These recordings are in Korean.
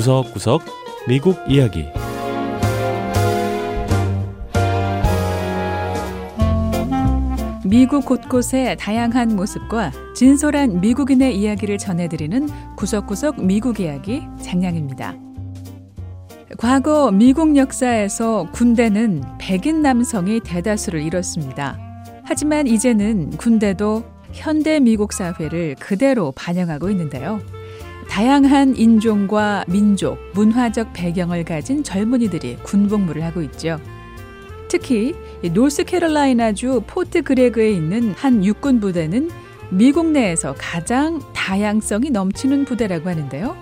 구석구석 미국 이야기 미국 곳곳의 다양한 모습과 진솔한 미국인의 이야기를 전해드리는 구석구석 미국 이야기 장량입니다. 과거 미국 역사에서 군대는 백인 남성이 대다수를 이뤘습니다. 하지만 이제는 군대도 현대 미국 사회를 그대로 반영하고 있는데요. 다양한 인종과 민족, 문화적 배경을 가진 젊은이들이 군복무를 하고 있죠. 특히 노스캐롤라이나주 포트 그레그에 있는 한 육군 부대는 미국 내에서 가장 다양성이 넘치는 부대라고 하는데요.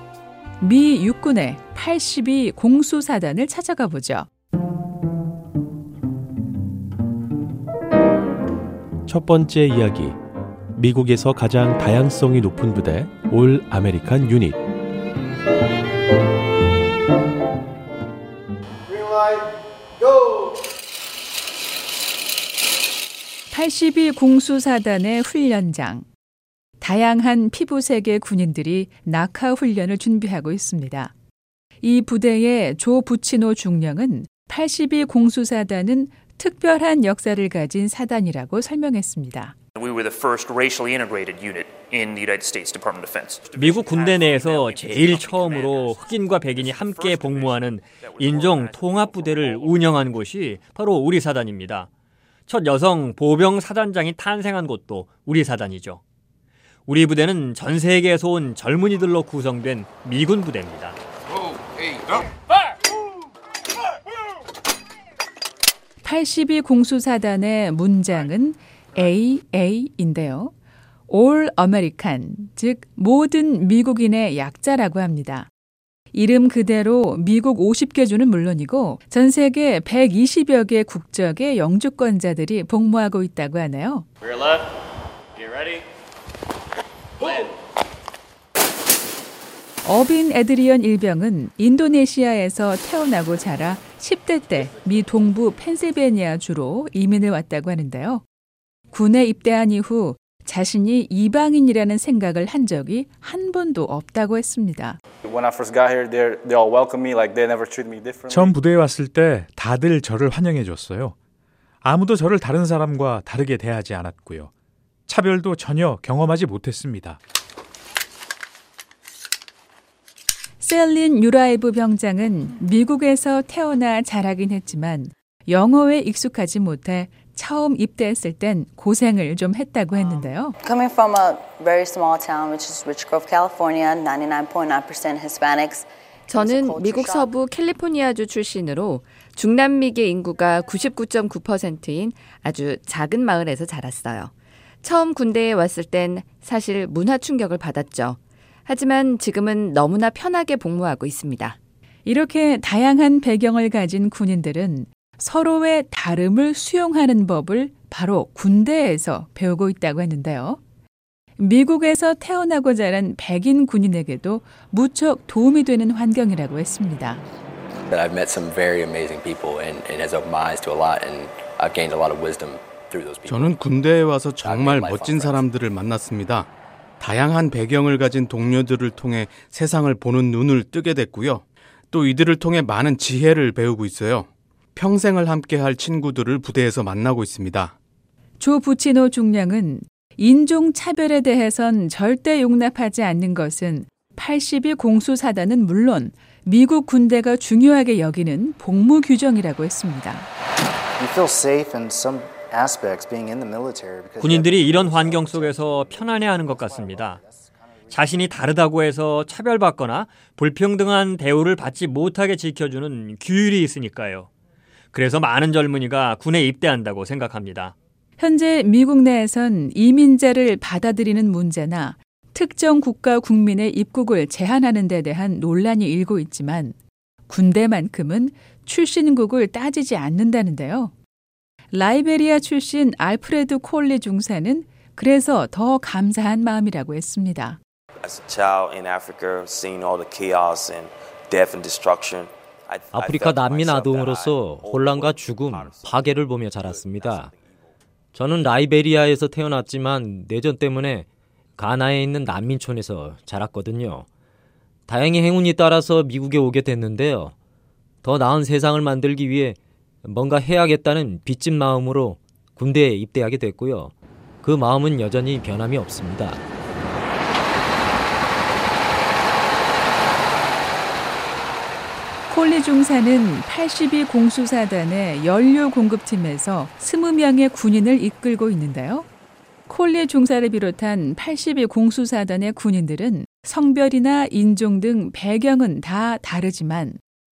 미 육군의 82 공수사단을 찾아가 보죠. 첫 번째 이야기 미국에서 가장 다양성이 높은 부대 All American Unit 82 공수사단의 훈련장. 다양한 피부색의 군인들이 낙하 훈련을 준비하고 있습니다. 이 부대의 조 부치노 중령은 82 공수사단은 특별한 역사를 가진 사단이라고 설명했습니다. 미국 군대 내에서 제일 처음으로 흑인과 백인이 함께 복무하는 인종 통합 부대를 운영한 곳이 바로 우리 사단입니다. 첫 여성 보병 사단장이 탄생한 곳도 우리 사단이죠. 우리 부대는 전 세계에서 온 젊은이들로 구성된 미군 부대입니다. (82) 공수사단의 문장은 AA인데요. All American, 즉 모든 미국인의 약자라고 합니다. 이름 그대로 미국 50개 주는 물론이고 전 세계 120여 개 국적의 영주권자들이 복무하고 있다고 하네요. 어빈 에드리언 일병은 인도네시아에서 태어나고 자라 10대 때 미 동부 펜실베니아 주로 이민을 왔다고 하는데요. 군에 입대한 이후 자신이 이방인이라는 생각을 한 적이 한 번도 없다고 했습니다. 처음 부대에 왔을 때 다들 저를 환영해 줬어요. 아무도 저를 다른 사람과 다르게 대하지 않았고요. 차별도 전혀 경험하지 못했습니다. 셀린 유라이브 병장은 미국에서 태어나 자라긴 했지만 영어에 익숙하지 못해 처음 입대했을 땐 고생을 좀 했다고 했는데요. Coming from a very small town, which is Richgrove, California, 99.9% Hispanics. 저는 미국 서부 캘리포니아주 출신으로 중남미계 인구가 99.9%인 아주 작은 마을에서 자랐어요. 처음 군대에 왔을 땐 사실 문화 충격을 받았죠. 하지만 지금은 너무나 편하게 복무하고 있습니다. 이렇게 다양한 배경을 가진 군인들은 서로의 다름을 수용하는 법을 바로 군대에서 배우고 있다고 했는데요. 미국에서 태어나고 자란 백인 군인에게도 무척 도움이 되는 환경이라고 했습니다. I've met some very amazing people and, and has opened my eyes to a lot and I've gained a lot of wisdom through those people. 저는 군대에 와서 정말 멋진 사람들을 만났습니다. 다양한 배경을 가진 동료들을 통해 세상을 보는 눈을 뜨게 됐고요. 또 이들을 통해 많은 지혜를 배우고 있어요. 평생을 함께할 친구들을 부대에서 만나고 있습니다. 조 부치노 중령은 인종 차별에 대해선 절대 용납하지 않는 것은 82 공수사단은 물론 미국 군대가 중요하게 여기는 복무 규정이라고 했습니다. 군인들이 이런 환경 속에서 편안해하는 것 같습니다. 자신이 다르다고 해서 차별받거나 불평등한 대우를 받지 못하게 지켜주는 규율이 있으니까요. 그래서 많은 젊은이가 군에 입대한다고 생각합니다. 현재 미국 내에선 이민자를 받아들이는 문제나 특정 국가 국민의 입국을 제한하는 데 대한 논란이 일고 있지만 군대만큼은 출신국을 따지지 않는다는데요. 라이베리아 출신 알프레드 콜리 중사는 그래서 더 감사한 마음이라고 했습니다. As a child in Africa, seeing all the chaos and death and destruction, 아프리카 난민 아동으로서 혼란과 죽음, 파괴를 보며 자랐습니다. 저는 라이베리아에서 태어났지만 내전 때문에 가나에 있는 난민촌에서 자랐거든요. 다행히 행운이 따라서 미국에 오게 됐는데요. 더 나은 세상을 만들기 위해 뭔가 해야겠다는 빚진 마음으로 군대에 입대하게 됐고요. 그 마음은 여전히 변함이 없습니다. 콜리 중사는 82 공수사단의 연료 공급팀에서 20명의 군인을 이끌고 있는데요. 콜리 중사를 비롯한 82 공수사단의 군인들은 성별이나 인종 등 배경은 다 다르지만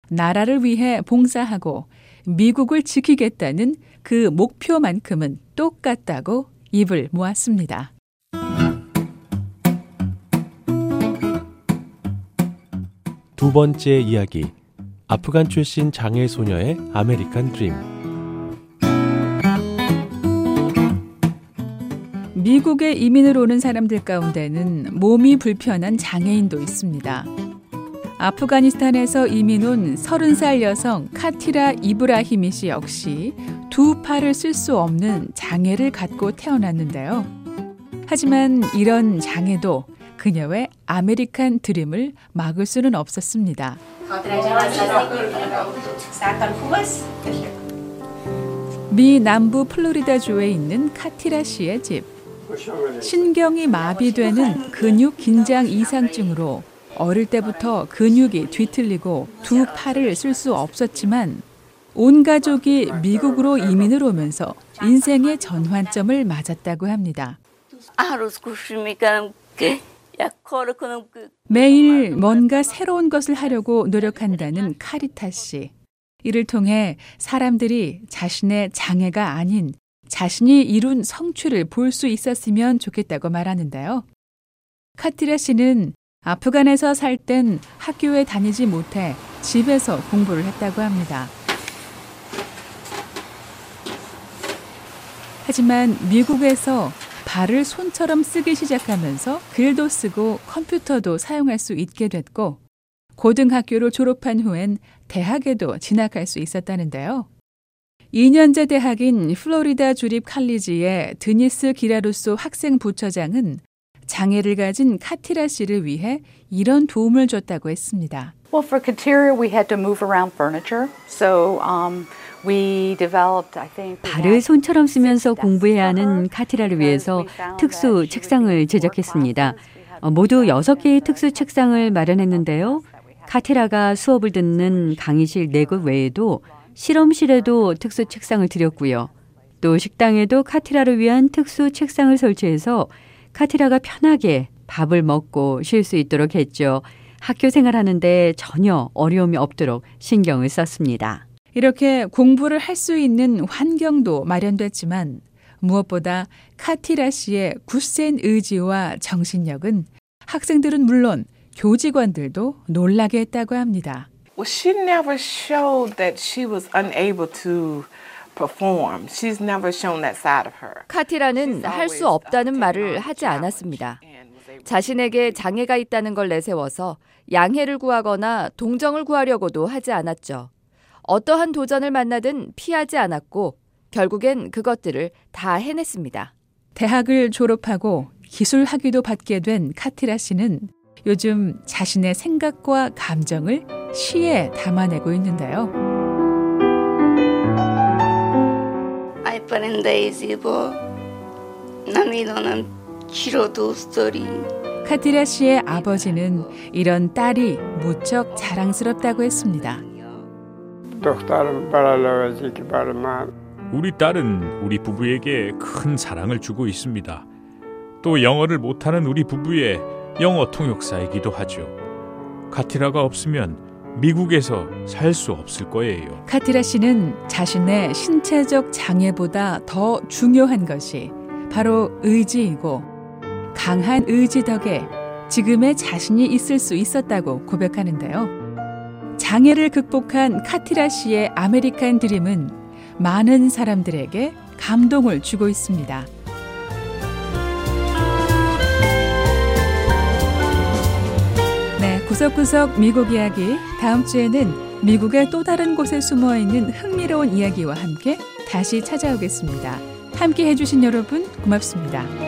나라를 위해 봉사하고 미국을 지키겠다는 그 목표만큼은 똑같다고 입을 모았습니다. 두 번째 이야기. 아프간 출신 장애 소녀의 아메리칸 드림. 미국에 이민을 오는 사람들 가운데는 몸이 불편한 장애인도 있습니다. 아프가니스탄에서 이민 온 30살 여성 카티라 이브라히미 씨 역시 두 팔을 쓸 수 없는 장애를 갖고 태어났는데요. 하지만 이런 장애도 그녀의 아메리칸 드림을 막을 수는 없었습니다. 미 남부 플로리다주에 있는 카티라 씨의 집. 신경이 마비되는 근육 긴장 이상증으로 어릴 때부터 근육이 뒤틀리고 두 팔을 쓸 수 없었지만 온 가족이 미국으로 이민을 오면서 인생의 전환점을 맞았다고 합니다. 매일 뭔가 새로운 것을 하려고 노력한다는 카리타 씨. 이를 통해 사람들이 자신의 장애가 아닌 자신이 이룬 성취를 볼 수 있었으면 좋겠다고 말하는데요. 카티라 씨는 아프간에서 살 땐 학교에 다니지 못해 집에서 공부를 했다고 합니다. 하지만 미국에서 발을 손처럼 쓰기 시작하면서 글도 쓰고 컴퓨터도 사용할 수 있게 됐고 고등학교를 졸업한 후엔 대학에도 진학할 수 있었다는데요. 2년제 대학인 플로리다 주립 칼리지의 드니스 기라루소 학생 부처장은 장애를 가진 카티라 씨를 위해 이런 도움을 줬다고 했습니다. Well, for Katia, we had to move around furniture. So, um, we developed, I think. 발을 손처럼 쓰면서 공부해야 하는 카티라를 위해서 특수 책상을 제작했습니다. 모두 6개의 특수 책상을 마련했는데요. 카티라가 수업을 듣는 강의실 4곳 외에도 실험실에도 특수 책상을 들였고요. 또 식당에도 카티라를 위한 특수 책상을 설치해서 카티라가 편하게 밥을 먹고 쉴 수 있도록 했죠. 학교 생활하는데 전혀 어려움이 없도록 신경을 썼습니다. 이렇게 공부를 할 수 있는 환경도 마련됐지만 무엇보다 카티라 씨의 굳센 의지와 정신력은 학생들은 물론 교직원들도 놀라게 했다고 합니다. Well, she never showed that she was unable to perform. She's never shown that side of her. 카티라는 할 수 없다는 말을 하지 않았습니다. 자신에게 장애가 있다는 걸 내세워서 양해를 구하거나 동정을 구하려고도 하지 않았죠. 어떠한 도전을 만나든 피하지 않았고 결국엔 그것들을 다 해냈습니다. 대학을 졸업하고 기술 학위도 받게 된 카티라 씨는 요즘 자신의 생각과 감정을 시에 담아내고 있는데요. 카티라 씨의 아버지는 이런 딸이 무척 자랑스럽다고 했습니다. 우리 딸은 우리 부부에게 큰 사랑을 주고 있습니다. 또 영어를 못하는 우리 부부의 영어 통역사이기도 하죠. 카티라가 없으면 미국에서 살 수 없을 거예요. 카티라 씨는 자신의 신체적 장애보다 더 중요한 것이 바로 의지이고 강한 의지 덕에 지금의 자신이 있을 수 있었다고 고백하는데요. 장애를 극복한 카티라 씨의 아메리칸 드림은 많은 사람들에게 감동을 주고 있습니다. 구석구석 미국 이야기 다음 주에는 미국의 또 다른 곳에 숨어 있는 흥미로운 이야기와 함께 다시 찾아오겠습니다. 함께 해주신 여러분 고맙습니다.